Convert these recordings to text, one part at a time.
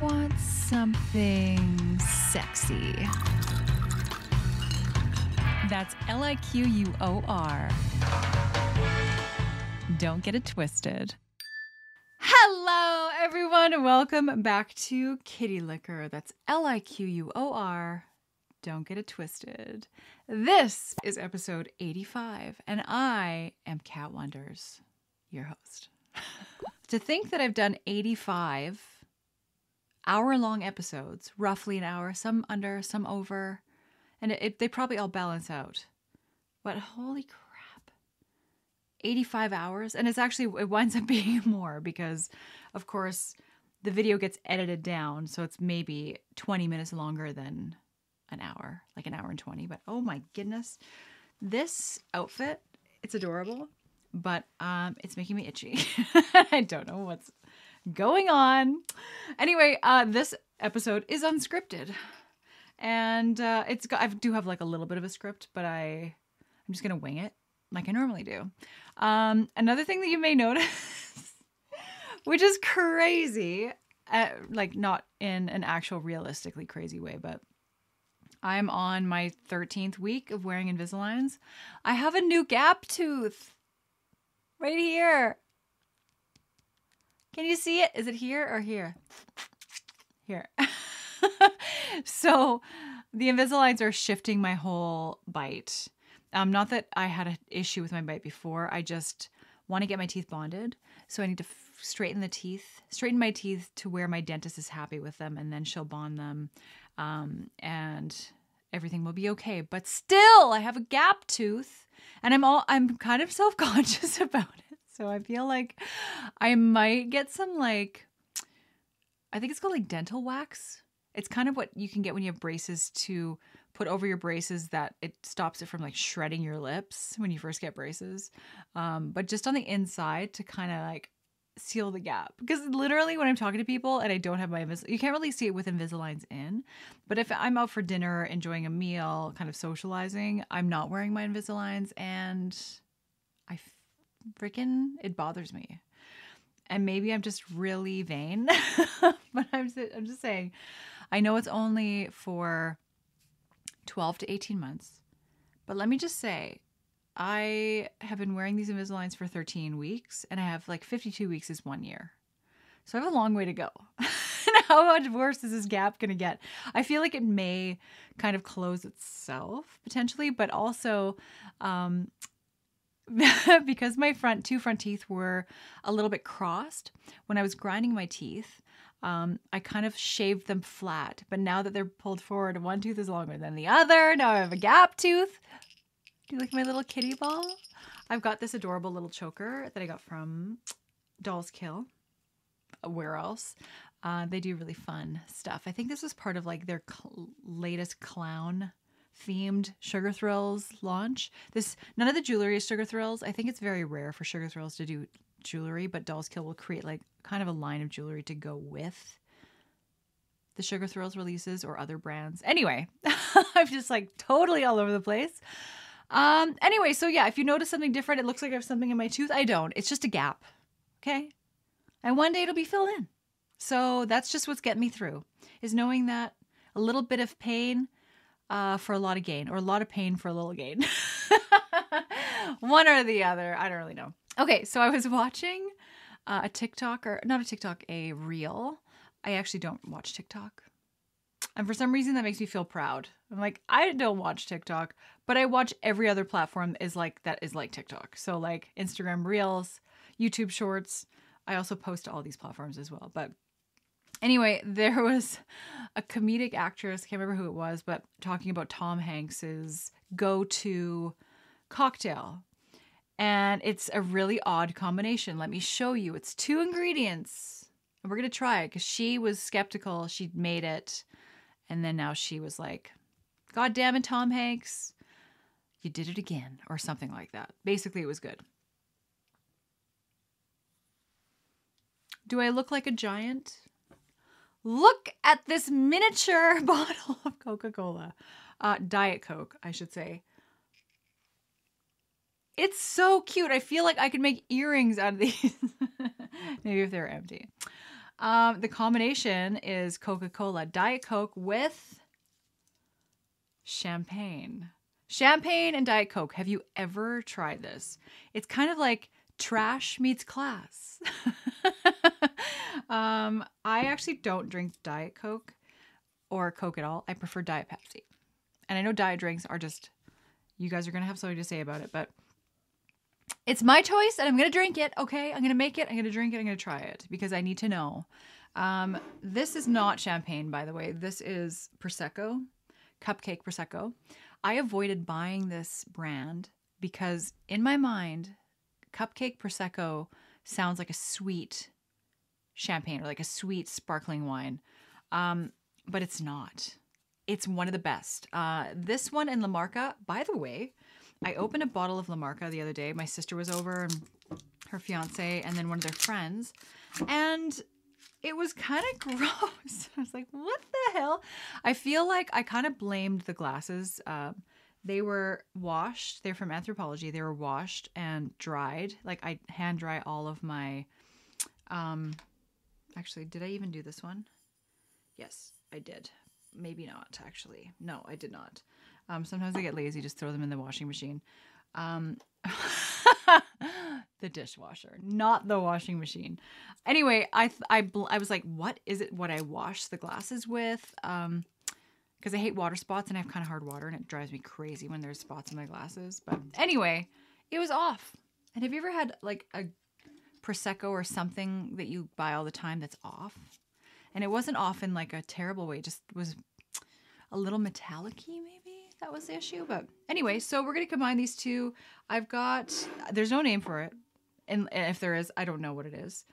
want something sexy. That's L I Q U O R. Don't get it twisted. Hello, everyone, welcome back to Kitty Liquor. That's L I Q U O R. Don't get it twisted. This is episode 85, and I am Cat Wonders, your host. to think that I've done 85 hour long episodes, roughly an hour, some under, some over, and it, it, they probably all balance out. But holy crap, 85 hours. And it's actually, it winds up being more because, of course, the video gets edited down. So it's maybe 20 minutes longer than an hour, like an hour and 20. But oh my goodness, this outfit, it's adorable, but um, it's making me itchy. I don't know what's going on. Anyway, uh, this episode is unscripted, and uh, it's I do have like a little bit of a script, but I I'm just gonna wing it like I normally do. Um, another thing that you may notice, which is crazy, uh, like not in an actual realistically crazy way, but I'm on my 13th week of wearing Invisaligns. I have a new gap tooth right here. Can you see it? Is it here or here? Here. so the Invisaligns are shifting my whole bite. Um, not that I had an issue with my bite before. I just want to get my teeth bonded. So I need to straighten the teeth, straighten my teeth to where my dentist is happy with them, and then she'll bond them. Um, and everything will be okay. But still, I have a gap tooth, and I'm all I'm kind of self conscious about it. So I feel like I might get some like I think it's called like dental wax. It's kind of what you can get when you have braces to put over your braces that it stops it from like shredding your lips when you first get braces. Um, but just on the inside to kind of like seal the gap because literally when I'm talking to people and I don't have my Invis, you can't really see it with Invisaligns in. But if I'm out for dinner, enjoying a meal, kind of socializing, I'm not wearing my Invisaligns and freaking it bothers me. And maybe I'm just really vain, but I'm I'm just saying. I know it's only for 12 to 18 months, but let me just say, I have been wearing these Invisaligns for 13 weeks, and I have like 52 weeks is one year. So I have a long way to go. how much worse is this gap going to get? I feel like it may kind of close itself potentially, but also um, because my front two front teeth were a little bit crossed when I was grinding my teeth. Um, I kind of shaved them flat, but now that they're pulled forward, one tooth is longer than the other. Now I have a gap tooth. Do you like my little kitty ball? I've got this adorable little choker that I got from Dolls Kill. Where else? Uh, they do really fun stuff. I think this was part of like their cl- latest clown themed Sugar Thrillz launch. This none of the jewelry is Sugar Thrillz. I think it's very rare for Sugar Thrillz to do jewelry, but Dolls Kill will create like kind of a line of jewelry to go with the Sugar Thrillz releases or other brands. Anyway, I'm just like totally all over the place. Um anyway, so yeah, if you notice something different, it looks like I have something in my tooth. I don't. It's just a gap. Okay? And one day it'll be filled in. So that's just what's getting me through. Is knowing that a little bit of pain uh, for a lot of gain or a lot of pain for a little gain. One or the other. I don't really know. Okay, so I was watching uh, a TikTok or not a TikTok, a reel. I actually don't watch TikTok. And for some reason that makes me feel proud. I'm like, I don't watch TikTok, but I watch every other platform is like that is like TikTok. So like Instagram Reels, YouTube Shorts. I also post to all these platforms as well. But Anyway, there was a comedic actress, can't remember who it was, but talking about Tom Hanks's go-to cocktail. And it's a really odd combination. Let me show you. It's two ingredients. And we're going to try it because she was skeptical. She made it. And then now she was like, God damn it, Tom Hanks. You did it again, or something like that. Basically, it was good. Do I look like a giant? Look at this miniature bottle of Coca Cola. Uh, Diet Coke, I should say. It's so cute. I feel like I could make earrings out of these. Maybe if they're empty. Um, the combination is Coca Cola Diet Coke with champagne. Champagne and Diet Coke. Have you ever tried this? It's kind of like trash meets class. um, I actually don't drink Diet Coke or Coke at all. I prefer Diet Pepsi. And I know diet drinks are just, you guys are going to have something to say about it, but it's my choice and I'm going to drink it. Okay. I'm going to make it. I'm going to drink it. I'm going to try it because I need to know. Um, this is not champagne, by the way. This is Prosecco, cupcake Prosecco. I avoided buying this brand because in my mind, cupcake Prosecco sounds like a sweet champagne or like a sweet sparkling wine. Um, but it's not. It's one of the best. Uh, this one in La Marca, by the way, I opened a bottle of La Marca the other day. My sister was over and her fiance and then one of their friends. And it was kind of gross. I was like, what the hell? I feel like I kind of blamed the glasses. Uh, they were washed. They're from Anthropologie. They were washed and dried. Like I hand dry all of my. Um, actually, did I even do this one? Yes, I did. Maybe not, actually. No, I did not. Um, sometimes I get lazy, just throw them in the washing machine. Um, the dishwasher, not the washing machine. Anyway, I I I was like, what is it? What I wash the glasses with? Um, because I hate water spots and I have kind of hard water and it drives me crazy when there's spots in my glasses. But anyway, it was off. And have you ever had like a prosecco or something that you buy all the time that's off? And it wasn't off in like a terrible way; it just was a little metallic maybe that was the issue. But anyway, so we're gonna combine these two. I've got there's no name for it, and if there is, I don't know what it is.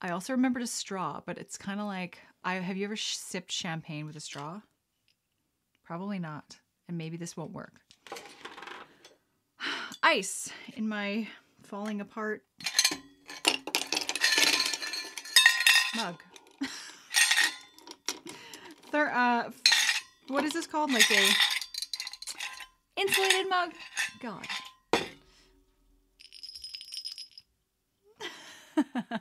I also remembered a straw, but it's kind of like I have you ever sipped champagne with a straw? Probably not, and maybe this won't work. Ice in my falling apart mug. Thir- uh, what is this called? Like a insulated mug? God.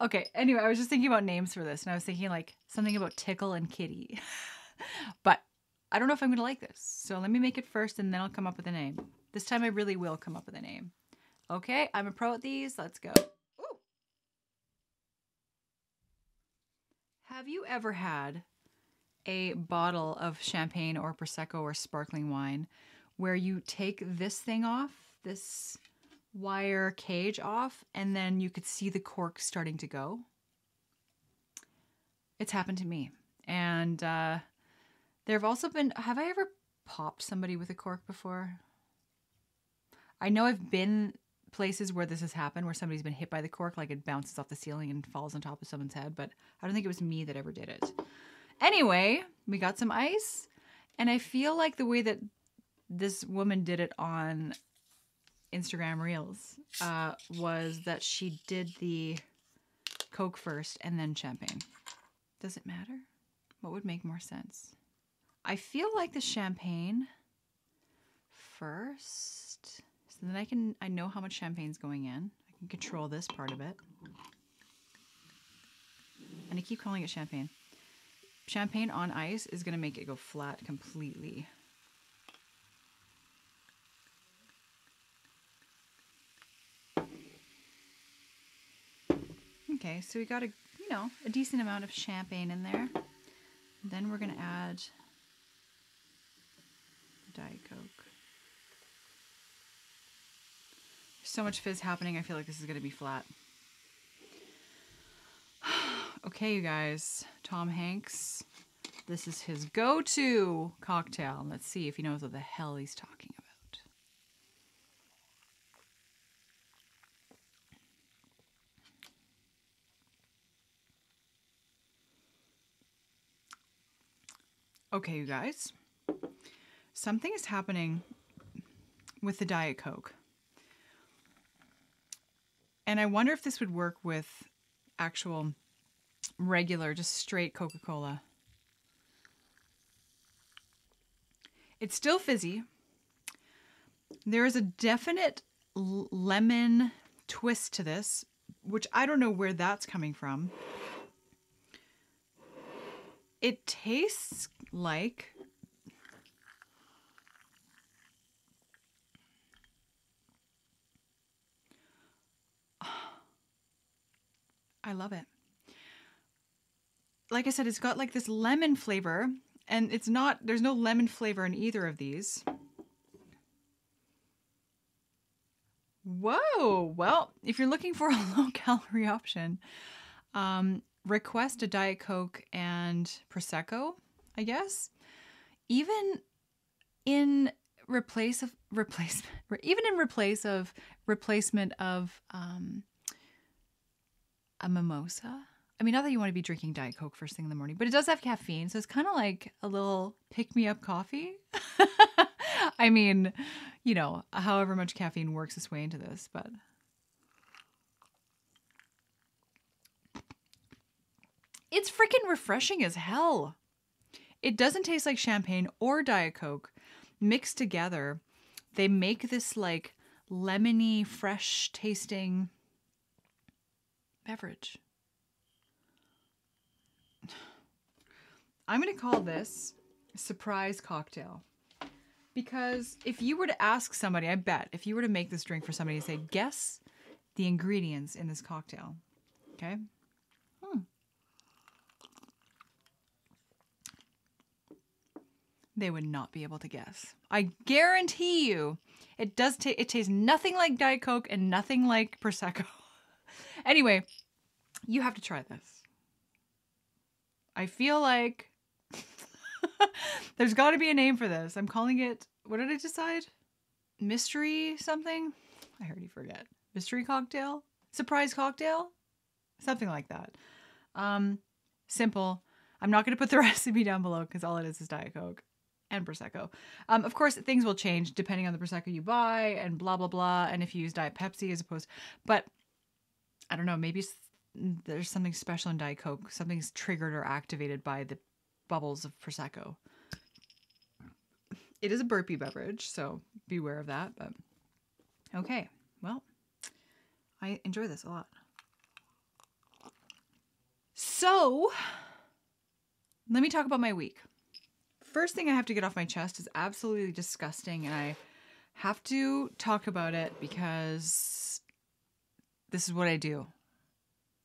okay, anyway, I was just thinking about names for this and I was thinking like something about Tickle and Kitty. but I don't know if I'm to like this. So let me make it first and then I'll come up with a name. This time I really will come up with a name. Okay, I'm a pro at these. Let's go. Have you ever had a bottle of champagne or prosecco or sparkling wine where you take this thing off, this wire cage off, and then you could see the cork starting to go? It's happened to me. And uh, there have also been, have I ever popped somebody with a cork before? I know I've been places where this has happened, where somebody's been hit by the cork, like it bounces off the ceiling and falls on top of someone's head, but I don't think it was me that ever did it. Anyway, we got some ice, and I feel like the way that this woman did it on Instagram Reels uh, was that she did the Coke first and then champagne. Does it matter? What would make more sense? I feel like the champagne first. So then I can I know how much champagne's going in. I can control this part of it. And I keep calling it champagne. Champagne on ice is going to make it go flat completely. Okay, so we got a, you know, a decent amount of champagne in there. Then we're to add Diet Coke. There's so much fizz happening, I feel like this is going to be flat. okay, you guys. Tom Hanks. This is his go to cocktail. Let's see if he knows what the hell he's talking about. Okay, you guys. Something is happening with the Diet Coke. And I wonder if this would work with actual regular, just straight Coca Cola. It's still fizzy. There is a definite lemon twist to this, which I don't know where that's coming from. It tastes like I love it. Like I said, it's got like this lemon flavor, and it's not, there's no lemon flavor in either of these. Whoa. Well, if you're looking for a low calorie option, um, request a Diet Coke and Prosecco, I guess. Even in replace of replacement, even in replace of replacement of um, a mimosa. I mean, not that you want to be drinking Diet Coke first thing in the morning, but it does have caffeine, so it's kind of like a little pick me up coffee. I mean, you know, however much caffeine works its way into this, but it's freaking refreshing as hell. It doesn't taste like champagne or Diet Coke mixed together. They make this like lemony, fresh tasting beverage. I'm going to call this surprise cocktail. Because if you were to ask somebody, I bet, if you were to make this drink for somebody and say, guess the ingredients in this cocktail, okay? Hmm. They would not be able to guess. I guarantee you, it does. taste. it tastes nothing like Diet Coke and nothing like Prosecco. anyway, you have to try this. I feel like there's got to be a name for this. I'm calling it, what did I decide? Mystery something? I already forget. Mystery cocktail? Surprise cocktail? Something like that. Um, simple. I'm not going to put the recipe down below because all it is is Diet Coke and Prosecco. Um, of course, things will change depending on the Prosecco you buy and blah, blah, blah. And if you use Diet Pepsi as opposed, but I don't know, maybe there's something special in Diet Coke. Something's triggered or activated by the bubbles of Prosecco. It is a burpee beverage, so beware of that. But okay, well, I enjoy this a lot. So, let me talk about my week. First thing I have to get off my chest is absolutely disgusting, and I have to talk about it because this is what I do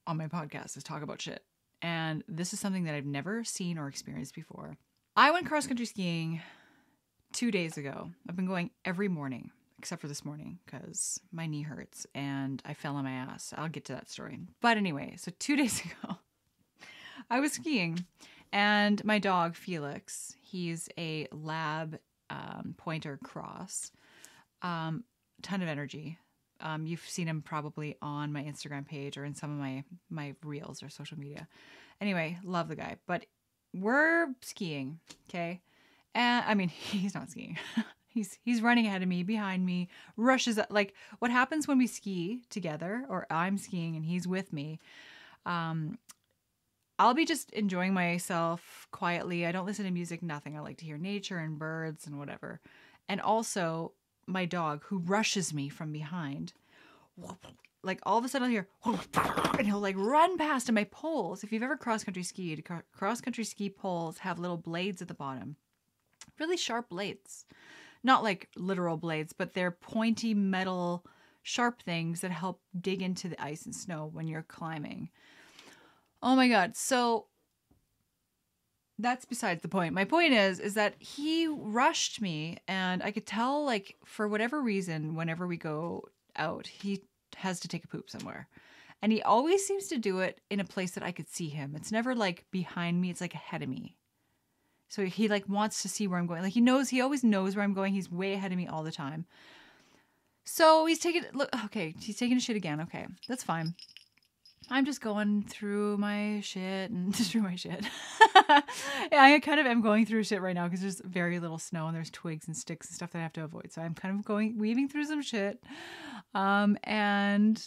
on my podcast is talk about shit. And this is something that I've never seen or experienced before. I went cross country skiing two days ago. I've been going every morning, except for this morning, because my knee hurts and I fell on my ass. I'll get to that story. But anyway, so two days ago, I was skiing and my dog, Felix, he's a lab um, pointer cross, um, ton of energy, um, you've seen him probably on my Instagram page or in some of my my reels or social media. Anyway, love the guy. But we're skiing, okay? And I mean, he's not skiing. he's he's running ahead of me, behind me, rushes like what happens when we ski together or I'm skiing and he's with me. Um I'll be just enjoying myself quietly. I don't listen to music, nothing. I like to hear nature and birds and whatever. And also, my dog who rushes me from behind. Like all of a sudden I'll hear, and he'll like run past. And my poles, if you've ever cross country skied, cross country ski poles have little blades at the bottom, really sharp blades. Not like literal blades, but they're pointy metal, sharp things that help dig into the ice and snow when you're climbing. Oh my God. So that's besides the point. My point is is that he rushed me and I could tell like for whatever reason whenever we go out, he has to take a poop somewhere. And he always seems to do it in a place that I could see him. It's never like behind me, it's like ahead of me. So he like wants to see where I'm going. Like he knows he always knows where I'm going. He's way ahead of me all the time. So he's taking look okay, he's taking a shit again. Okay. That's fine. I'm just going through my shit and through my shit. yeah, I kind of am going through shit right now because there's very little snow and there's twigs and sticks and stuff that I have to avoid. So I'm kind of going weaving through some shit. Um, and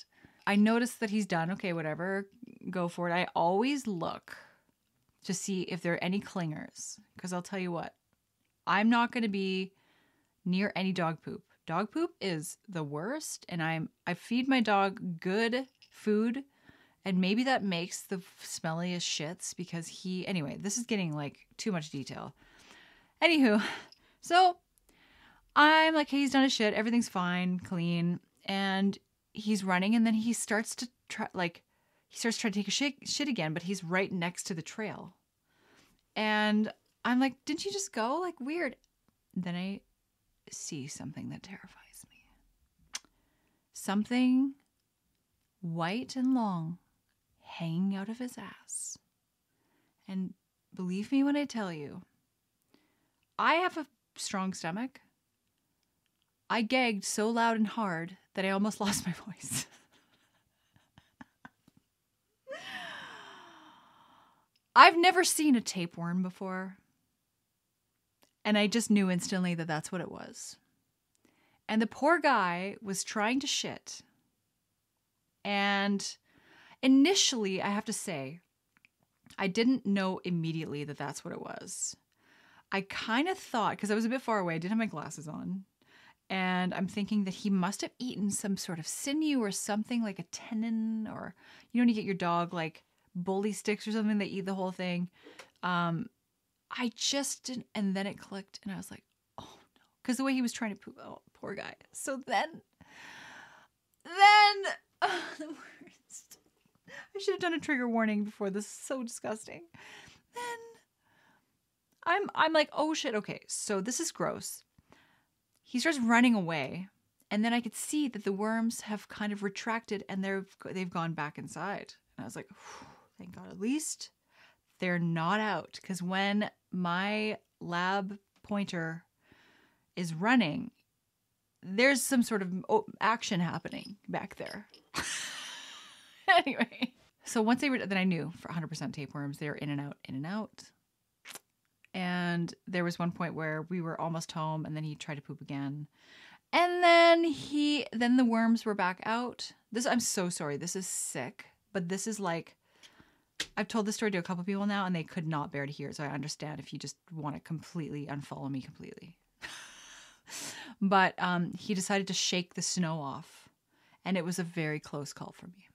I noticed that he's done. Okay, whatever, go for it. I always look to see if there are any clingers because I'll tell you what, I'm not going to be near any dog poop. Dog poop is the worst, and I'm I feed my dog good food. And maybe that makes the smelliest shits because he, anyway, this is getting like too much detail. Anywho, so I'm like, hey, he's done his shit. Everything's fine, clean. And he's running. And then he starts to try, like, he starts trying to take a shit, shit again, but he's right next to the trail. And I'm like, didn't you just go? Like, weird. Then I see something that terrifies me. Something white and long hanging out of his ass. And believe me when I tell you, I have a strong stomach. I gagged so loud and hard that I almost lost my voice. I've never seen a tapeworm before. And I just knew instantly that that's what it was. And the poor guy was trying to shit. And initially, I have to say, I didn't know immediately that that's what it was. I kind of thought, because I was a bit far away, I didn't have my glasses on, and I'm thinking that he must have eaten some sort of sinew or something like a tenon, or you know, when you get your dog like bully sticks or something, they eat the whole thing. Um, I just didn't, and then it clicked, and I was like, oh no, because the way he was trying to poop, oh, poor guy. So then, then, the worst. I should have done a trigger warning before this is so disgusting. Then I'm I'm like, oh shit, okay, so this is gross. He starts running away, and then I could see that the worms have kind of retracted and they've they've gone back inside. And I was like, thank God, at least they're not out. Because when my lab pointer is running, there's some sort of oh, action happening back there. anyway, so once they were, then I knew for 100% tapeworms, they were in and out, in and out. And there was one point where we were almost home and then he tried to poop again. And then he, then the worms were back out. This, I'm so sorry. This is sick, but this is like, I've told this story to a couple people now and they could not bear to hear it. So I understand if you just want to completely unfollow me completely. but um, he decided to shake the snow off. And it was a very close call for me.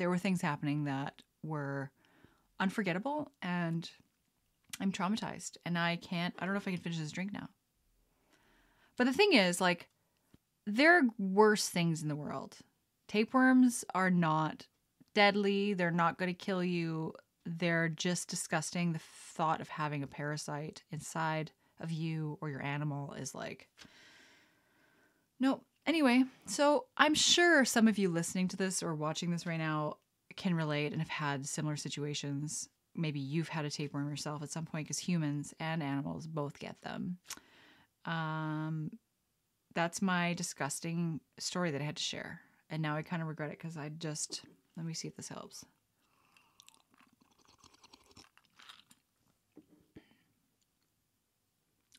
There were things happening that were unforgettable and I'm traumatized and I can't, I don't know if I can finish this drink now. But the thing is, like, there are worse things in the world. Tapeworms are not deadly, they're not going to kill you. They're just disgusting. The thought of having a parasite inside of you or your animal is like, no. Anyway, so I'm sure some of you listening to this or watching this right now can relate and have had similar situations maybe you've had a tapeworm yourself at some point because humans and animals both get them. Um, that's my disgusting story that I had to share. And now I kind of regret it because I just, let me see if this helps.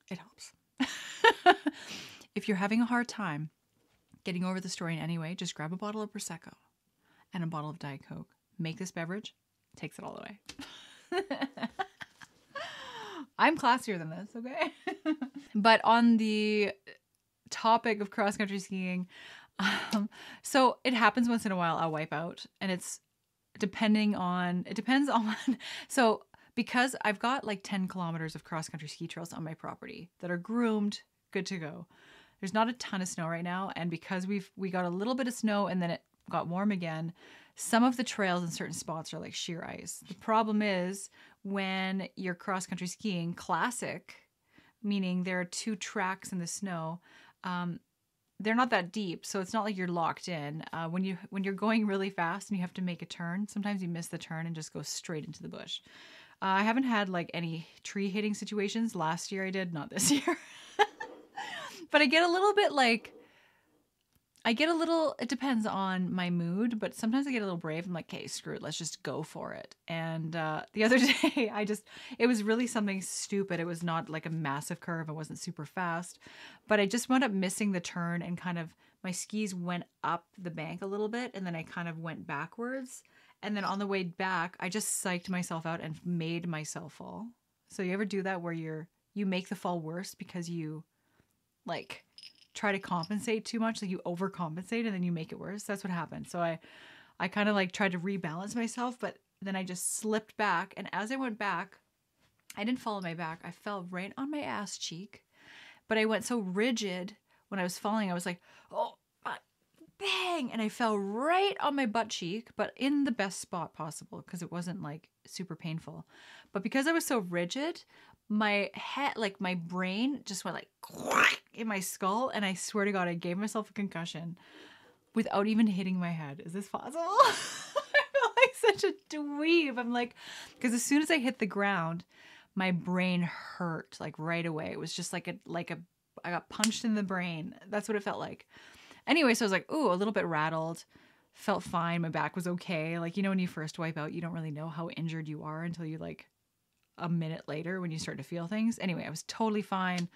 It helps. if you're having a hard time getting over the story in any way, just grab a bottle of Prosecco and a bottle of Diet Coke. Make this beverage, takes it all away. I'm classier than this, okay? but on the topic of cross country skiing, um, so it happens once in a while. I'll wipe out, and it's depending on, it depends on, so because I've got like 10 kilometers of cross country ski trails on my property that are groomed, good to go. There's not a ton of snow right now, and because we've we got a little bit of snow and then it got warm again, some of the trails in certain spots are like sheer ice. The problem is when you're cross country skiing classic, meaning there are two tracks in the snow. Um, they're not that deep, so it's not like you're locked in. Uh, when you when you're going really fast and you have to make a turn, sometimes you miss the turn and just go straight into the bush. Uh, I haven't had like any tree hitting situations. Last year I did, not this year. But I get a little bit like I get a little, it depends on my mood, but sometimes I get a little brave. I'm like, okay, screw it, let's just go for it. And uh, the other day, I just, it was really something stupid. It was not like a massive curve, it wasn't super fast, but I just wound up missing the turn and kind of my skis went up the bank a little bit and then I kind of went backwards. And then on the way back, I just psyched myself out and made myself fall. So you ever do that where you're, you make the fall worse because you like try to compensate too much, like you overcompensate and then you make it worse. That's what happened. So I I kind of like tried to rebalance myself, but then I just slipped back and as I went back, I didn't fall on my back. I fell right on my ass cheek. But I went so rigid when I was falling. I was like, "Oh, bang and i fell right on my butt cheek but in the best spot possible because it wasn't like super painful but because i was so rigid my head like my brain just went like in my skull and i swear to god i gave myself a concussion without even hitting my head is this possible i feel like such a dweeb i'm like because as soon as i hit the ground my brain hurt like right away it was just like a like a i got punched in the brain that's what it felt like Anyway, so I was like, ooh, a little bit rattled. Felt fine. My back was okay. Like, you know, when you first wipe out, you don't really know how injured you are until you like a minute later when you start to feel things. Anyway, I was totally fine.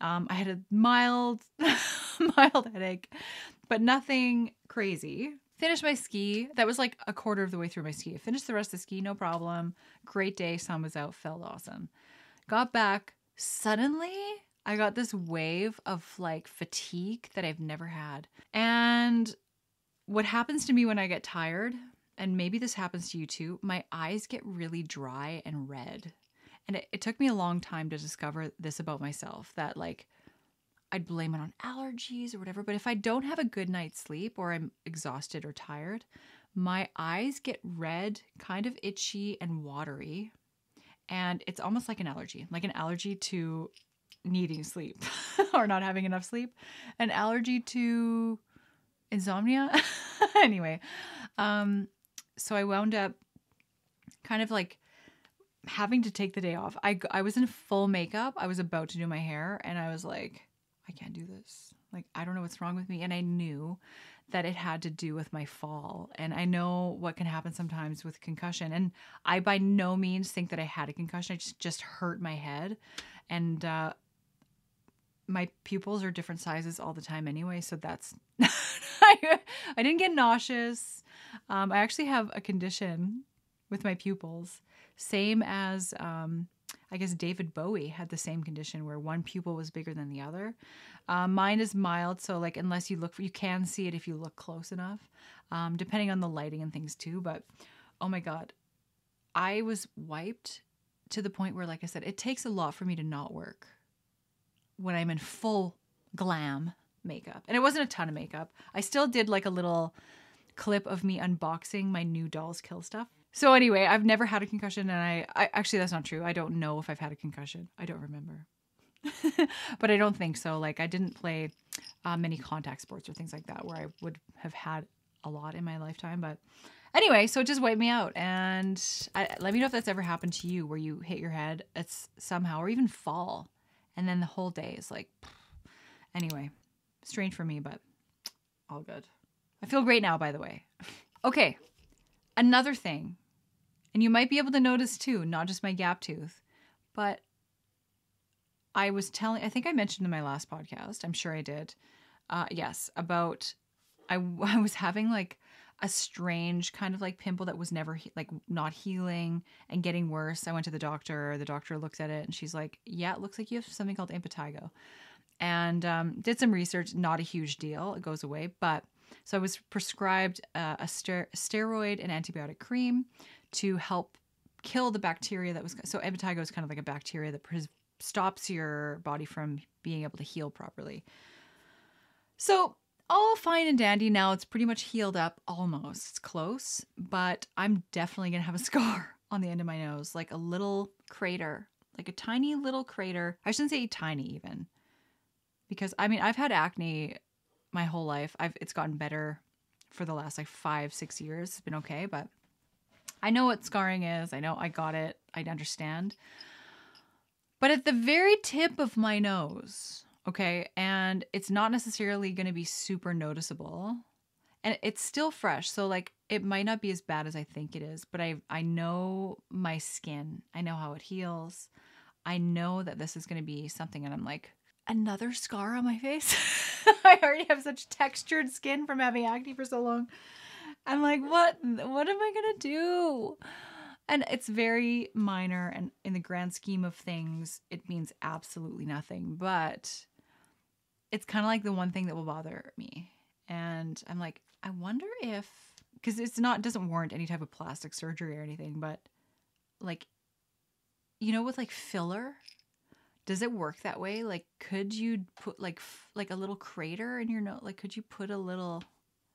Um, I had a mild, mild headache, but nothing crazy. Finished my ski. That was like a quarter of the way through my ski. I finished the rest of the ski, no problem. Great day. Sun was out. Felt awesome. Got back. Suddenly, I got this wave of like fatigue that I've never had. And what happens to me when I get tired, and maybe this happens to you too, my eyes get really dry and red. And it, it took me a long time to discover this about myself that like I'd blame it on allergies or whatever. But if I don't have a good night's sleep or I'm exhausted or tired, my eyes get red, kind of itchy and watery. And it's almost like an allergy, like an allergy to needing sleep or not having enough sleep, an allergy to insomnia. anyway, um, so I wound up kind of like having to take the day off. I, I was in full makeup. I was about to do my hair and I was like, I can't do this. Like, I don't know what's wrong with me. And I knew that it had to do with my fall. And I know what can happen sometimes with concussion. And I by no means think that I had a concussion. I just, just hurt my head. And uh, my pupils are different sizes all the time anyway, so that's I, didn't get nauseous. Um, I actually have a condition with my pupils, same as um, I guess David Bowie had the same condition where one pupil was bigger than the other. Um, mine is mild, so like unless you look, for, you can see it if you look close enough, um, depending on the lighting and things too. But oh my god, I was wiped to the point where, like I said, it takes a lot for me to not work when I'm in full glam makeup. And it wasn't a ton of makeup. I still did like a little clip of me unboxing my new Dolls Kill stuff. So anyway, I've never had a concussion and I, I actually that's not true. I don't know if I've had a concussion. I don't remember. but I don't think so. Like I didn't play uh, many contact sports or things like that where I would have had a lot in my lifetime. But anyway, so it just wiped me out. And I, let me know if that's ever happened to you, where you hit your head. It's somehow, or even fall and then the whole day is like, anyway, strange for me, but all good. I feel great now, by the way. okay, another thing, and you might be able to notice too, not just my gap tooth, but I was telling, I think I mentioned in my last podcast, I'm sure I did. Uh, yes, about I, I was having like a strange kind of like pimple that was never like not healing and getting worse. I went to the doctor. The doctor looked at it and she's like, "Yeah, it looks like you have something called impetigo." And um, did some research. Not a huge deal. It goes away, but so I was prescribed uh, a ster- steroid and antibiotic cream to help kill the bacteria that was. So impetigo is kind of like a bacteria that pres- stops your body from being able to heal properly. So all fine and dandy now. It's pretty much healed up almost. It's close, but I'm definitely to have a scar on the end of my nose, like a little crater, like a tiny little crater. I shouldn't say tiny even. Because I mean, I've had acne my whole life. I've it's gotten better for the last like 5 6 years. It's been okay, but I know what scarring is. I know I got it. I understand. But at the very tip of my nose, Okay. And it's not necessarily going to be super noticeable. And it's still fresh. So like it might not be as bad as I think it is, but I I know my skin. I know how it heals. I know that this is going to be something and I'm like another scar on my face. I already have such textured skin from having acne for so long. I'm like, what what am I to do? And it's very minor and in the grand scheme of things, it means absolutely nothing. But it's kind of like the one thing that will bother me. And I'm like, I wonder if because it's not doesn't warrant any type of plastic surgery or anything, but like you know with like filler does it work that way like could you put like f- like a little crater in your nose like could you put a little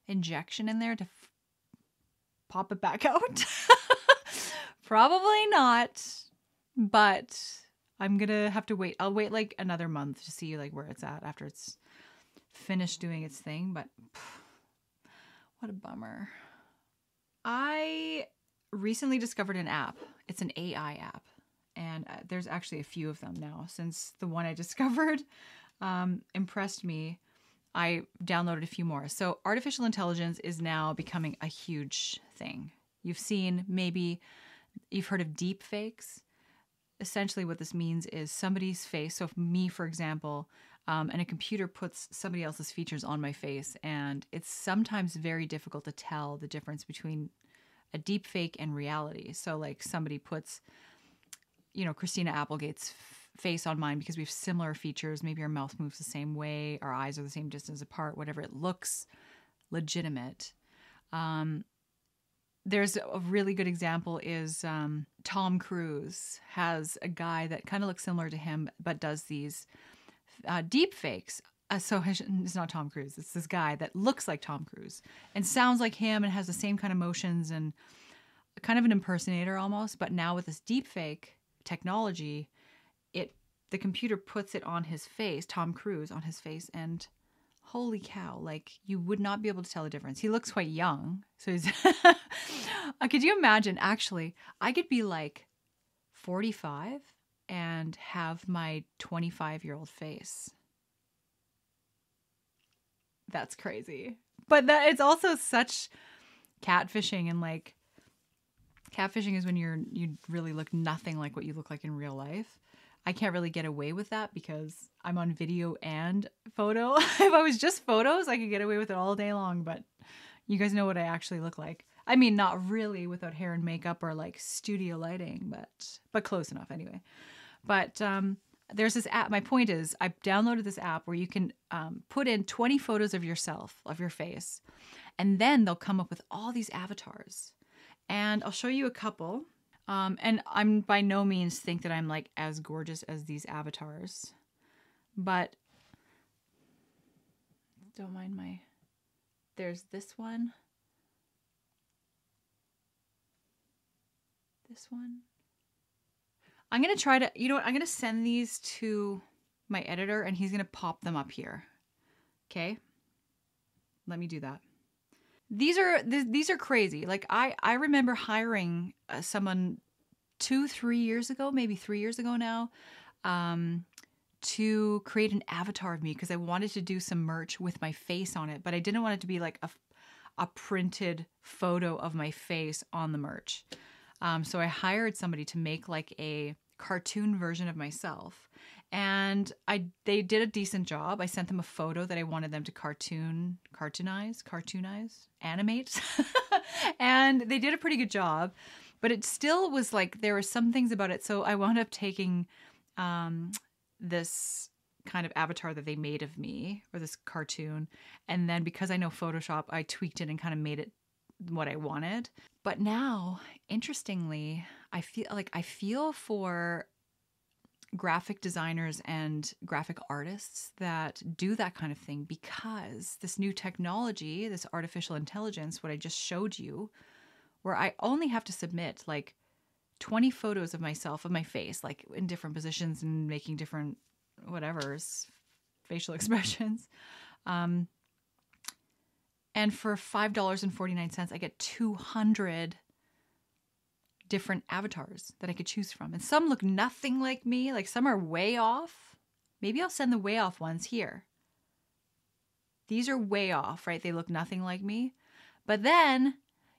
injection in there to f- pop it back out probably not but i'm gonna have to wait i'll wait like another month to see like where it's at after it's finished doing its thing but what a bummer i recently discovered an app it's an ai app and uh, there's actually a few of them now since the one I discovered um, impressed me. I downloaded a few more. So, artificial intelligence is now becoming a huge thing. You've seen maybe you've heard of deep fakes. Essentially, what this means is somebody's face. So, me, for example, um, and a computer puts somebody else's features on my face, and it's sometimes very difficult to tell the difference between a deep fake and reality. So, like somebody puts you know, Christina Applegate's face on mine because we have similar features. Maybe our mouth moves the same way, our eyes are the same distance apart, whatever. It looks legitimate. Um, there's a really good example is um, Tom Cruise has a guy that kind of looks similar to him, but does these uh, deep fakes. Uh, so it's not Tom Cruise. It's this guy that looks like Tom Cruise and sounds like him and has the same kind of motions and kind of an impersonator almost. But now with this deep fake, technology, it the computer puts it on his face, Tom Cruise on his face, and holy cow, like you would not be able to tell the difference. He looks quite young. So he's uh, could you imagine actually I could be like 45 and have my 25 year old face. That's crazy. But that it's also such catfishing and like Catfishing is when you're you really look nothing like what you look like in real life. I can't really get away with that because I'm on video and photo. if I was just photos, I could get away with it all day long, but you guys know what I actually look like. I mean, not really without hair and makeup or like studio lighting, but but close enough anyway. But um there's this app. My point is, I downloaded this app where you can um, put in 20 photos of yourself, of your face, and then they'll come up with all these avatars and I'll show you a couple. Um, and I'm by no means think that I'm like as gorgeous as these avatars, but don't mind my. There's this one. This one. I'm gonna try to, you know what? I'm gonna send these to my editor and he's gonna pop them up here. Okay? Let me do that these are these are crazy. Like I I remember hiring uh, someone two three years ago, maybe three years ago now, um, to create an avatar of me because I wanted to do some merch with my face on it, but I didn't want it to be like a a printed photo of my face on the merch. Um, so I hired somebody to make like a cartoon version of myself and I they did a decent job. I sent them a photo that I wanted them to cartoon cartoonize, cartoonize, animate. and they did a pretty good job, but it still was like there were some things about it. So I wound up taking um, this kind of avatar that they made of me or this cartoon and then because I know Photoshop, I tweaked it and kind of made it what I wanted. But now, interestingly, I feel like I feel for graphic designers and graphic artists that do that kind of thing because this new technology, this artificial intelligence, what I just showed you, where I only have to submit like 20 photos of myself, of my face, like in different positions and making different whatever's facial expressions. Um, and for $5.49, I get 200 different avatars that I could choose from. And some look nothing like me, like some are way off. Maybe I'll send the way off ones here. These are way off, right? They look nothing like me. But then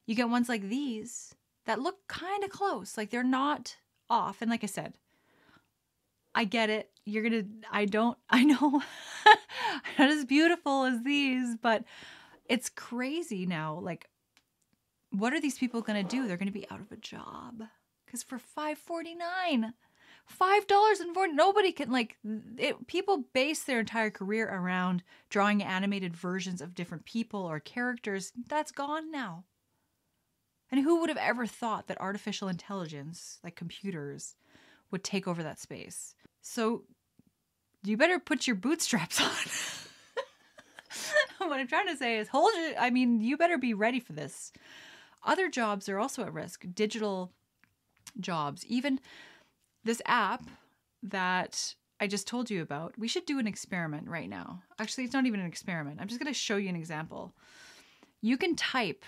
you get ones like these that look kind of close, like they're not off. And like I said, I get it. You're going to, I don't, I know not as beautiful as these, but it's crazy now. Like what are these people going to do? They're going to be out of a job. Cuz for 549, Five dollars and four. Nobody can like it. People base their entire career around drawing animated versions of different people or characters. That's gone now. And who would have ever thought that artificial intelligence, like computers, would take over that space? So you better put your bootstraps on. what I'm trying to say is hold it. I mean, you better be ready for this. Other jobs are also at risk. Digital jobs, even this app that I just told you about, we should do an experiment right now. Actually, it's not even an experiment. I'm just going to show you an example. You can type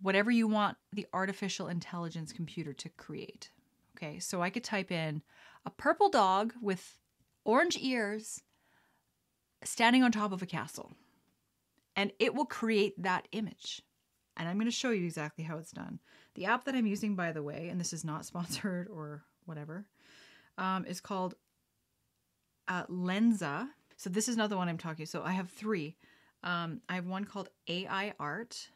whatever you want the artificial intelligence computer to create. Okay, so I could type in a purple dog with orange ears standing on top of a castle, and it will create that image. And I'm going to show you exactly how it's done. The app that I'm using, by the way, and this is not sponsored or whatever, um, is called uh, Lensa. So this is another one I'm talking. So I have three. Um, I have one called AI Art,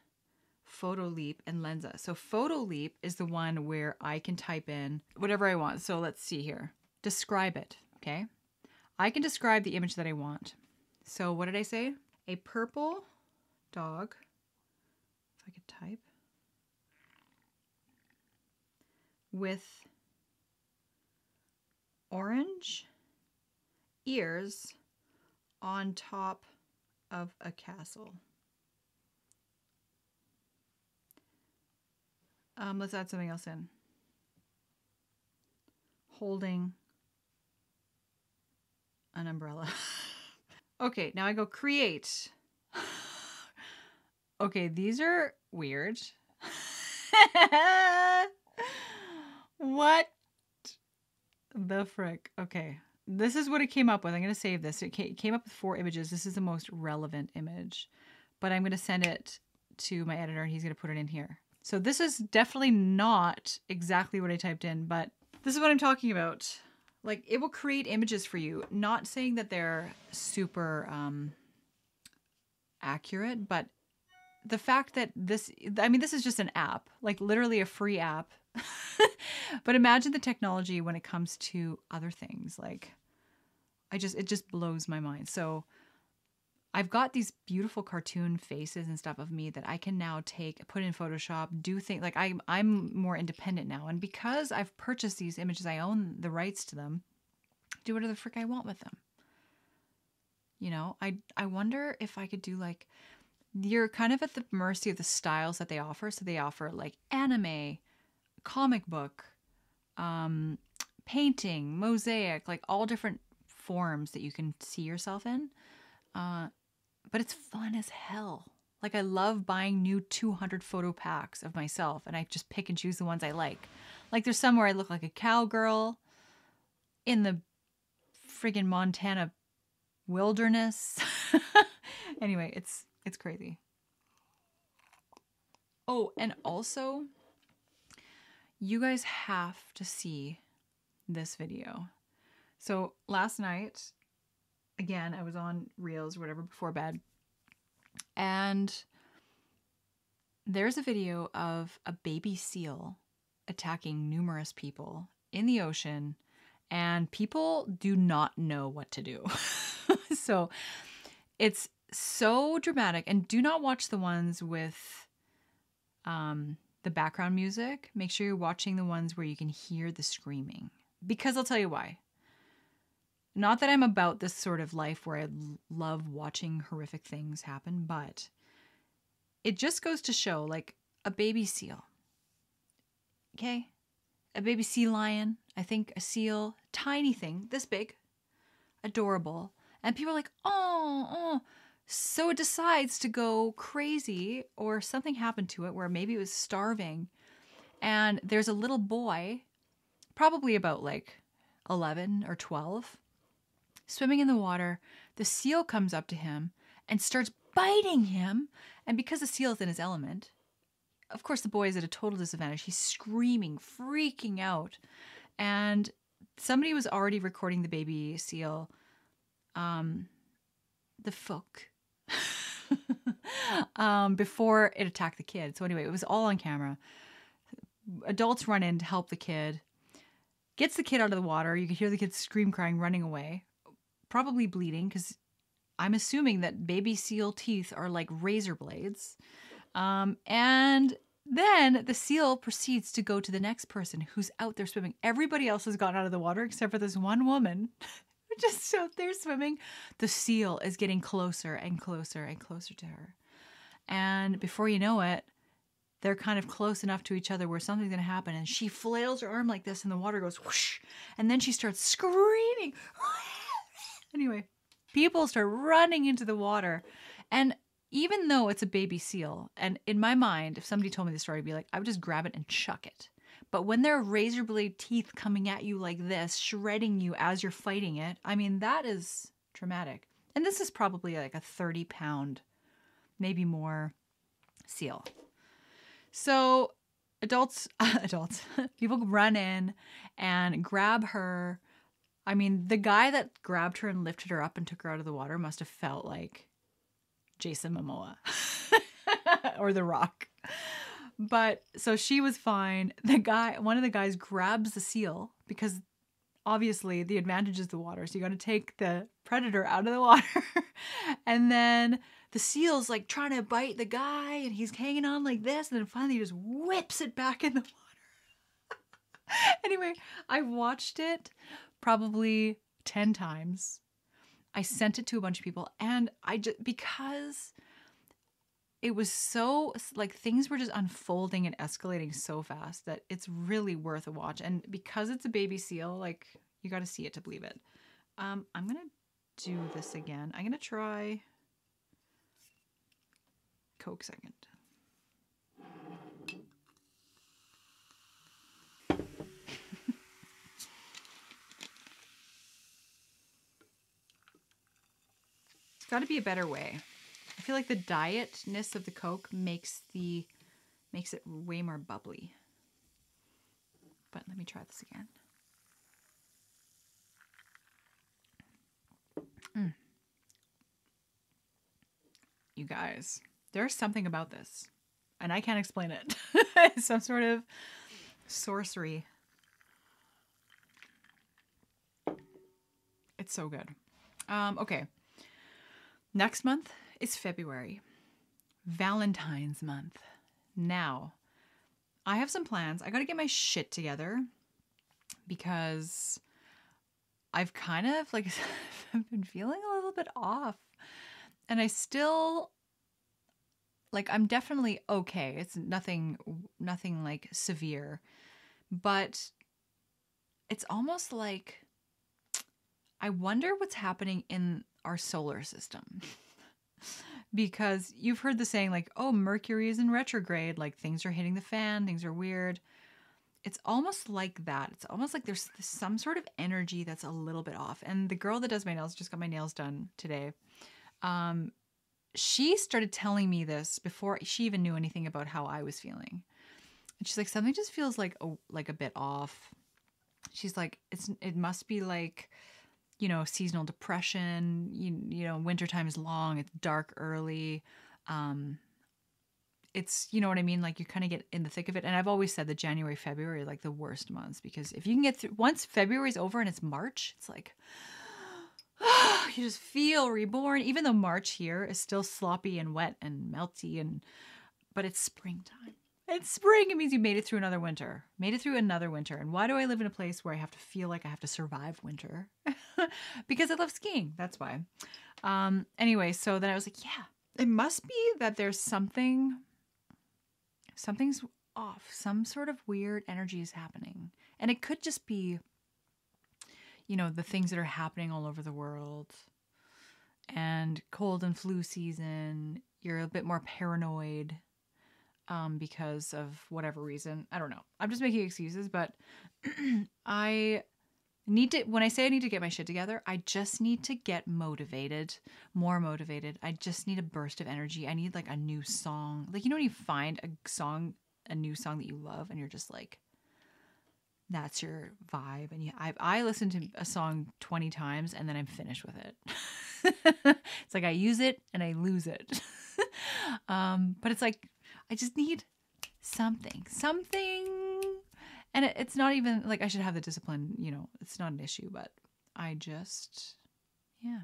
Photoleap, and Lensa. So Photoleap is the one where I can type in whatever I want. So let's see here. Describe it. Okay. I can describe the image that I want. So what did I say? A purple dog. If I could type. With orange ears on top of a castle. Um, let's add something else in. Holding an umbrella. okay, now I go create. okay, these are weird. what the frick? Okay. This is what it came up with. I'm going to save this. It came up with four images. This is the most relevant image, but I'm going to send it to my editor and he's going to put it in here. So this is definitely not exactly what I typed in, but this is what I'm talking about. Like it will create images for you. Not saying that they're super um, accurate, but the fact that this, I mean, this is just an app, like literally a free app. but imagine the technology when it comes to other things. Like, I just, it just blows my mind. So, I've got these beautiful cartoon faces and stuff of me that I can now take, put in Photoshop, do things like I'm I'm more independent now. And because I've purchased these images, I own the rights to them. Do whatever the frick I want with them. You know, I I wonder if I could do like you're kind of at the mercy of the styles that they offer. So they offer like anime, comic book, um, painting, mosaic, like all different forms that you can see yourself in. Uh, but it's fun as hell. Like I love buying new 200 photo packs of myself and I just pick and choose the ones I like. Like there's some where I look like a cowgirl in the friggin' Montana wilderness. anyway, it's it's crazy. Oh, and also you guys have to see this video. So last night again, I was on Reels or whatever before bed. And there's a video of a baby seal attacking numerous people in the ocean, and people do not know what to do. so it's so dramatic. And do not watch the ones with um, the background music. Make sure you're watching the ones where you can hear the screaming. Because I'll tell you why. Not that I'm about this sort of life where I love watching horrific things happen, but it just goes to show like a baby seal. Okay? A baby sea lion, I think a seal, tiny thing, this big, adorable. And people are like, oh, oh. So it decides to go crazy, or something happened to it where maybe it was starving. And there's a little boy, probably about like 11 or 12, swimming in the water, the seal comes up to him and starts biting him. And because the seal is in his element, of course, the boy is at a total disadvantage. He's screaming, freaking out. And somebody was already recording the baby seal, um, the fuck, um, before it attacked the kid. So, anyway, it was all on camera. Adults run in to help the kid. gets the kid out of the water. You can hear the kid scream, crying, running away, probably bleeding because I'm assuming that baby seal teeth are like razor blades. Um, and then the seal proceeds to go to the next person who's out there swimming. Everybody else has gotten out of the water except for this one woman just out there swimming. The seal is getting closer and closer and closer to her. And before you know it, they're kind of close enough to each other where something's going to happen. And she flails her arm like this, and the water goes whoosh. And then she starts screaming. anyway, people start running into the water. And even though it's a baby seal, and in my mind, if somebody told me the story, I'd be like, I would just grab it and chuck it. But when there are razor blade teeth coming at you like this, shredding you as you're fighting it, I mean, that is traumatic. And this is probably like a 30 pound, maybe more seal. So adults, adults, people run in and grab her. I mean, the guy that grabbed her and lifted her up and took her out of the water must have felt like Jason Momoa or The Rock. But so she was fine. The guy, one of the guys grabs the seal because obviously the advantage is the water. So you got to take the predator out of the water. and then the seal's like trying to bite the guy and he's hanging on like this. And then finally he just whips it back in the water. anyway, I watched it probably 10 times. I sent it to a bunch of people and I just, because it was so like things were just unfolding and escalating so fast that it's really worth a watch. And because it's a baby seal, like you got to see it to believe it. Um, I'm gonna do this again. I'm gonna try Coke second. got to be a better way. I feel like the dietness of the Coke makes the makes it way more bubbly. But let me try this again. Mm. You guys, there's something about this, and I can't explain it. Some sort of sorcery. It's so good. Um, okay. Next month, it's February, Valentine's month. Now, I have some plans. I got to get my shit together because I've kind of like I've been feeling a little bit off. And I still like I'm definitely okay. It's nothing nothing like severe. But it's almost like I wonder what's happening in our solar system. Because you've heard the saying like, "Oh, Mercury is in retrograde, like things are hitting the fan, things are weird." It's almost like that. It's almost like there's some sort of energy that's a little bit off. And the girl that does my nails just got my nails done today. Um, she started telling me this before she even knew anything about how I was feeling. And she's like, something just feels like a, like a bit off. She's like, it's it must be like you know, seasonal depression, you, you know, wintertime is long, it's dark early. Um, it's, you know what I mean? Like you kind of get in the thick of it. And I've always said that January, February like the worst months because if you can get through, once February's over and it's March, it's like, you just feel reborn. Even though March here is still sloppy and wet and melty and, but it's springtime. It's spring. It means you made it through another winter. Made it through another winter. And why do I live in a place where I have to feel like I have to survive winter? because I love skiing. That's why. Um, anyway, so then I was like, yeah, it must be that there's something, something's off. Some sort of weird energy is happening. And it could just be, you know, the things that are happening all over the world and cold and flu season. You're a bit more paranoid um, because of whatever reason. I don't know. I'm just making excuses, but I need to when I say I need to get my shit together, I just need to get motivated, more motivated. I just need a burst of energy. I need like a new song. Like you know when you find a song, a new song that you love and you're just like that's your vibe and you, I I listen to a song 20 times and then I'm finished with it. it's like I use it and I lose it. um but it's like I just need something, something. And it, it's not even like I should have the discipline, you know, it's not an issue, but I just, yeah.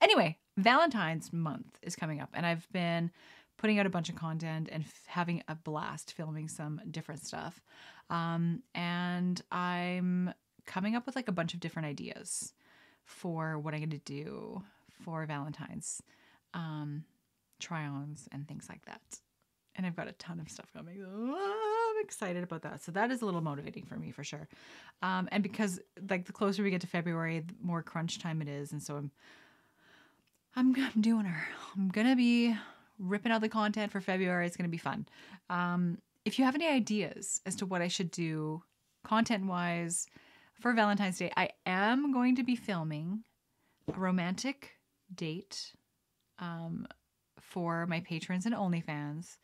Anyway, Valentine's month is coming up, and I've been putting out a bunch of content and f- having a blast filming some different stuff. Um, and I'm coming up with like a bunch of different ideas for what I'm going to do for Valentine's um, try ons and things like that. And I've got a ton of stuff coming. I'm excited about that. So that is a little motivating for me for sure. Um, and because like the closer we get to February, the more crunch time it is. And so I'm I'm, I'm doing her. I'm gonna be ripping out the content for February. It's gonna be fun. Um, if you have any ideas as to what I should do content wise for Valentine's Day, I am going to be filming a romantic date um, for my patrons and OnlyFans.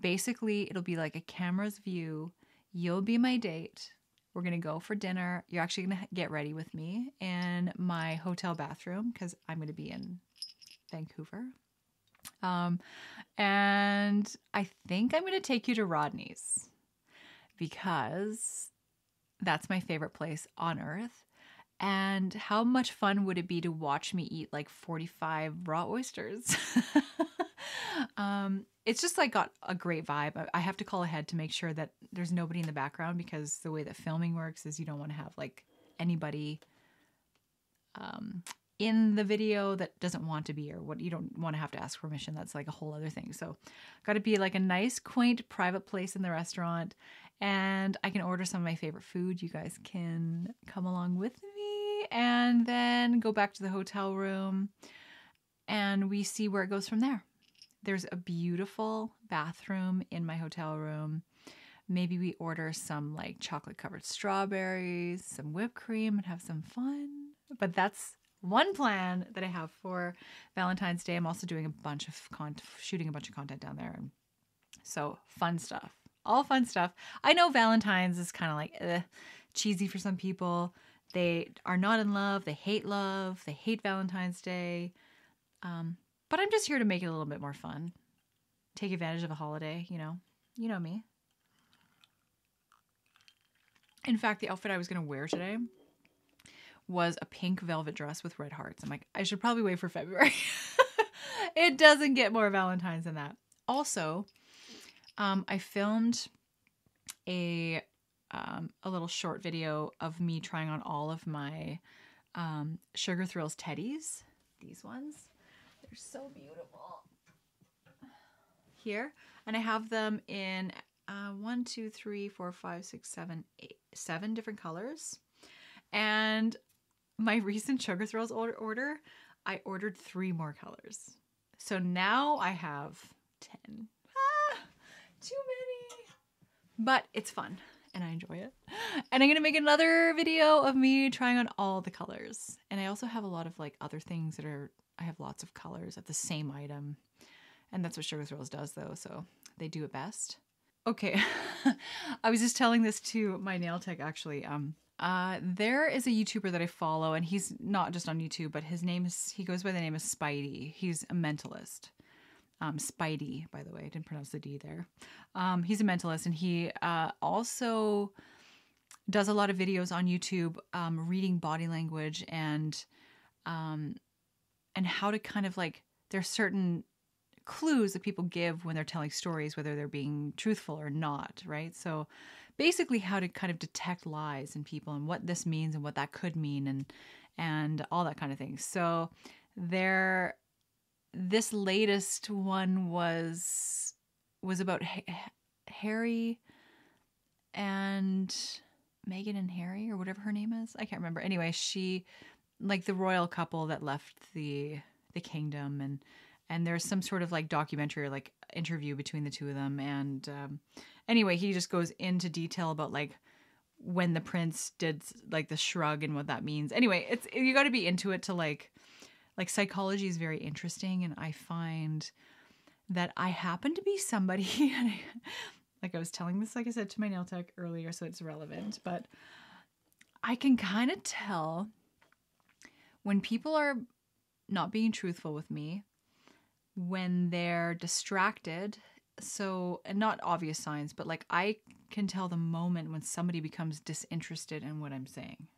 Basically, it'll be like a camera's view. You'll be my date. We're going to go for dinner. You're actually going to get ready with me in my hotel bathroom because I'm going to be in Vancouver. Um, and I think I'm going to take you to Rodney's because that's my favorite place on earth. And how much fun would it be to watch me eat like 45 raw oysters? um, it's just like got a great vibe. I have to call ahead to make sure that there's nobody in the background because the way that filming works is you don't want to have like anybody um, in the video that doesn't want to be or what you don't want to have to ask permission. That's like a whole other thing. So got to be like a nice quaint private place in the restaurant. And i can order some of my favorite food. You guys can come along with me and then go back to the hotel room and we see where it goes from there there's a beautiful bathroom in my hotel room maybe we order some like chocolate covered strawberries some whipped cream and have some fun but that's one plan that I have for Valentine's Day. I'm also doing a bunch of con- shooting a bunch of content down there, and so fun stuff. All fun stuff. I know Valentine's is kind of like eh, cheesy for some people. They are not in love. They hate love. They hate Valentine's Day. Um, but I'm just here to make it a little bit more fun. Take advantage of a holiday, you know. You know me. In fact, the outfit I was going to wear today was a pink velvet dress with red hearts. I'm like, I should probably wait for February. it doesn't get more Valentine's than that. Also, um, I filmed a um, a little short video of me trying on all of my um, Sugar Thrillz teddies. These ones, they're so beautiful. Here, and I have them in uh, one, two, three, four, five, six, seven, eight, seven different colors. And my recent Sugar Thrillz order, I ordered three more colors. So now I have 10. Ah, too many. But it's fun and I enjoy it. And I'm to make another video of me trying on all the colors. And I also have a lot of like other things that are, I have lots of colors of the same item. And that's what Sugar Thrillz does though. So they do it best. Okay. I was just telling this to my nail tech actually. Um, uh, there is a YouTuber that I follow, and he's not just on YouTube, but his name is he goes by the name of Spidey. He's a mentalist. Um, Spidey, by the way, I didn't pronounce the D there. Um, he's a mentalist, and he uh, also does a lot of videos on YouTube, um, reading body language and um, and how to kind of like there's certain clues that people give when they're telling stories, whether they're being truthful or not, right? So basically how to kind of detect lies in people and what this means and what that could mean and and all that kind of thing. So there this latest one was was about Harry and Meghan and Harry or whatever her name is. I can't remember. Anyway, she like the royal couple that left the the kingdom and and there's some sort of like documentary or like interview between the two of them and um, anyway he just goes into detail about like when the prince did like the shrug and what that means anyway it's you got to be into it to like like psychology is very interesting and i find that i happen to be somebody like i was telling this like i said to my nail tech earlier so it's relevant but i can kind of tell when people are not being truthful with me when they're distracted so and not obvious signs but like i can tell the moment when somebody becomes disinterested in what I'm saying.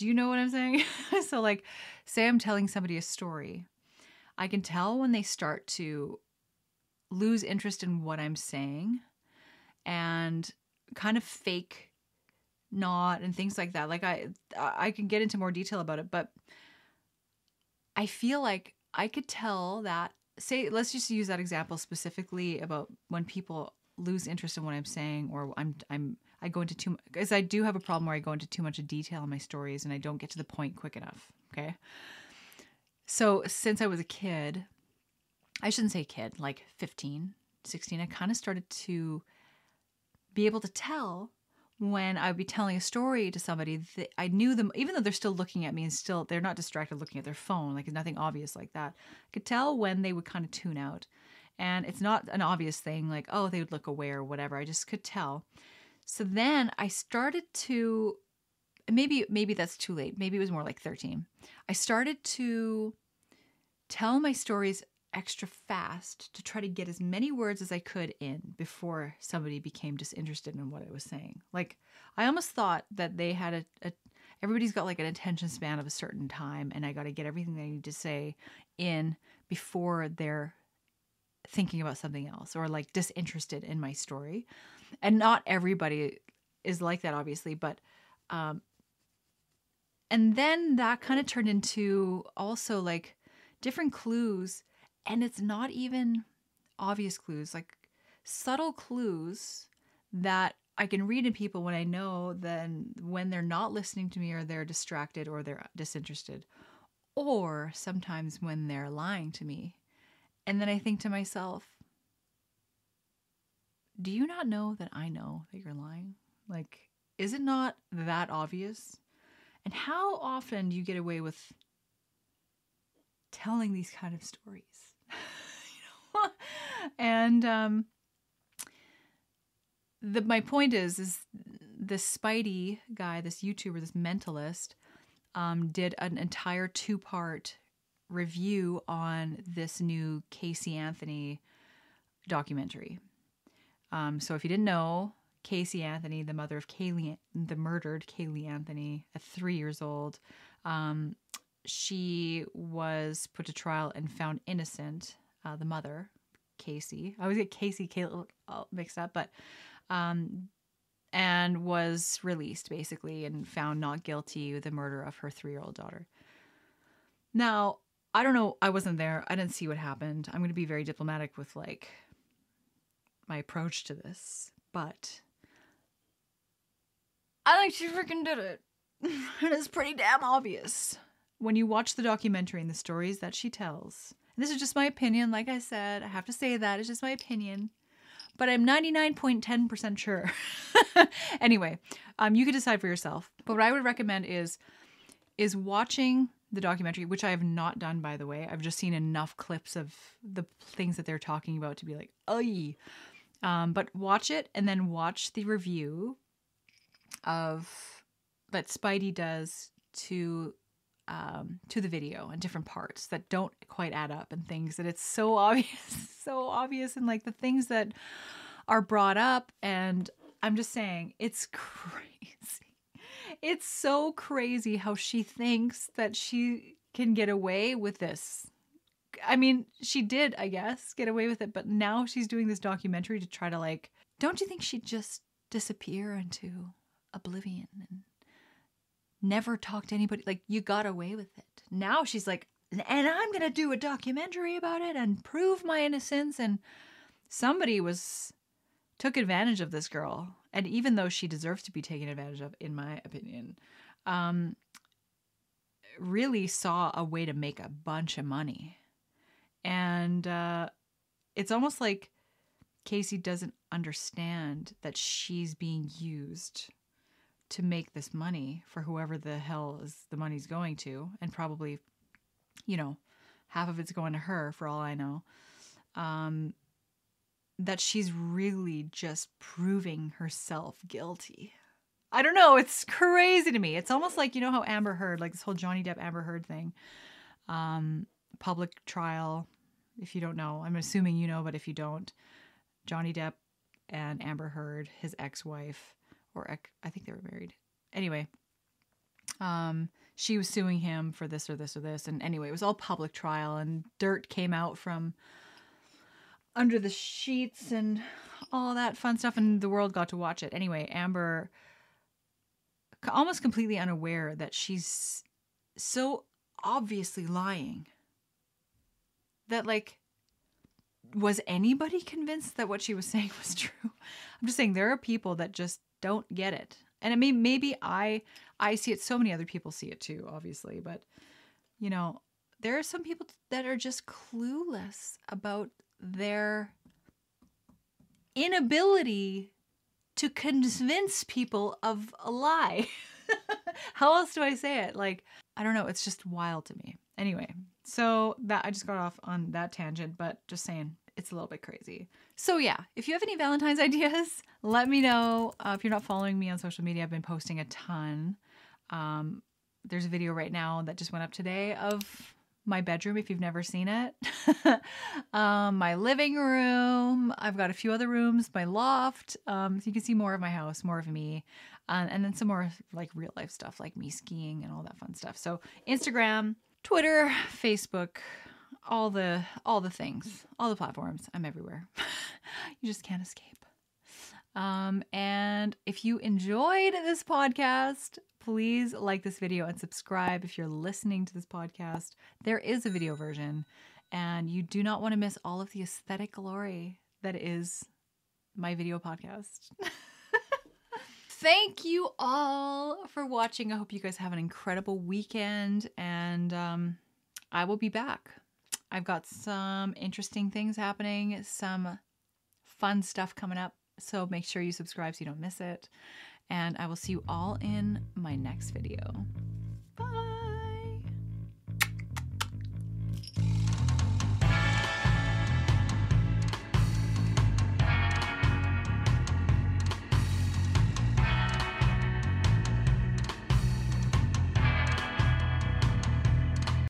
Do you know what I'm saying? so, like, say I'm telling somebody a story, I can tell when they start to lose interest in what I'm saying and kind of fake not and things like that. Like I I can get into more detail about it, but I feel like I could tell that say let's just use that example specifically about when people lose interest in what I'm saying or I'm I'm I go into too because I do have a problem where I go into too much detail in my stories and I don't get to the point quick enough. Okay. So since I was a kid, I shouldn't say kid, like 15, 16, I kind of started to be able to tell when I would be telling a story to somebody that I knew them, even though they're still looking at me and still they're not distracted looking at their phone, like nothing obvious like that. I could tell when they would kind of tune out. And it's not an obvious thing, like, oh, they would look away or whatever. I just could tell. So then I started to maybe maybe that's too late. Maybe it was more like 13. I started to tell my stories extra fast to try to get as many words as I could in before somebody became disinterested in what I was saying. Like I almost thought that they had a, a everybody's got like an attention span of a certain time and I got to get everything they need to say in before they're thinking about something else or like disinterested in my story. And not everybody is like that obviously, but um and then that kind of turned into also like different clues and it's not even obvious clues, like subtle clues that I can read in people when I know then when they're not listening to me or they're distracted or they're disinterested, or sometimes when they're lying to me. And then I think to myself, do you not know that I know that you're lying? Like, is it not that obvious? And how often do you get away with telling these kind of stories? know? and um, the my point is is this Spidey guy, this YouTuber, this mentalist, um, did an entire two part review on this new Casey Anthony documentary. Um, so if you didn't know, Casey Anthony, the mother of Caylee, the murdered Caylee Anthony at three years old, um, she was put to trial and found innocent. Uh, the mother, Casey, I always get Casey Kayla mixed up, but um, and was released basically and found not guilty of the murder of her three-year-old daughter. Now, I don't know. I wasn't there. I didn't see what happened. I'm going to be very diplomatic with like my approach to this, but I think she freaking did it. and it's pretty damn obvious when you watch the documentary and the stories that she tells. And this is just my opinion. Like I said, I have to say that it's just my opinion. But I'm 99.10% sure. anyway, um, you can decide for yourself. But what I would recommend is is watching the documentary, which I have not done, by the way. I've just seen enough clips of the things that they're talking about to be like, oh, um, but watch it and then watch the review of that Spidey does to um, to the video and different parts that don't quite add up and things that it's so obvious, so obvious, and like the things that are brought up. And I'm just saying, it's crazy. It's so crazy how she thinks that she can get away with this I mean, she did, I guess, get away with it, but now she's doing this documentary to try to like, don't you think she'd just disappear into oblivion and never talk to anybody? Like, you got away with it. Now she's like, and I'm going to do a documentary about it and prove my innocence. And somebody was, took advantage of this girl. And even though she deserves to be taken advantage of, in my opinion, um, really saw a way to make a bunch of money and uh, it's almost like Casey doesn't understand that she's being used to make this money for whoever the hell is the money's going to, and probably, you know, half of it's going to her for all I know. Um, that she's really just proving herself guilty. I don't know. It's crazy to me. It's almost like you know how Amber Heard, like this whole Johnny Depp Amber Heard thing. Um, public trial. If you don't know, I'm assuming you know, but if you don't, Johnny Depp and Amber Heard, his ex-wife, or ex- I think they were married. Anyway, um, she was suing him for this or this or this, and anyway, it was all public trial, and dirt came out from under the sheets and all that fun stuff, and the world got to watch it. Anyway, Amber, almost completely unaware that she's so obviously lying that like was anybody convinced that what she was saying was true? I'm just saying there are people that just don't get it. And I mean maybe i i see it so many other people see it too obviously but you know there are some people that are just clueless about their inability to convince people of a lie. How else do i say it? Like i don't know. It's just wild to me. Anyway so that i just got off on that tangent but just saying it's a little bit crazy. So yeah if you have any valentine's ideas let me know. Uh, if you're not following me on social media i've been posting a ton. Um, there's a video right now that just went up today of my bedroom if you've never seen it. Um, my living room. I've got a few other rooms my loft. Um, so you can see more of my house more of me. Uh, and then some more like real life stuff like me skiing and all that fun stuff. So instagram twitter facebook all the all the things all the platforms i'm everywhere you just can't escape um, and if you enjoyed this podcast, please like this video and subscribe if you're listening to this podcast. There is a video version, and you do not want to miss all of the aesthetic glory that is my video podcast. Thank you all for watching. I hope you guys have an incredible weekend, and um, I will be back. I've got some interesting things happening, some fun stuff coming up. So make sure you subscribe so you don't miss it. And I will see you all in my next video.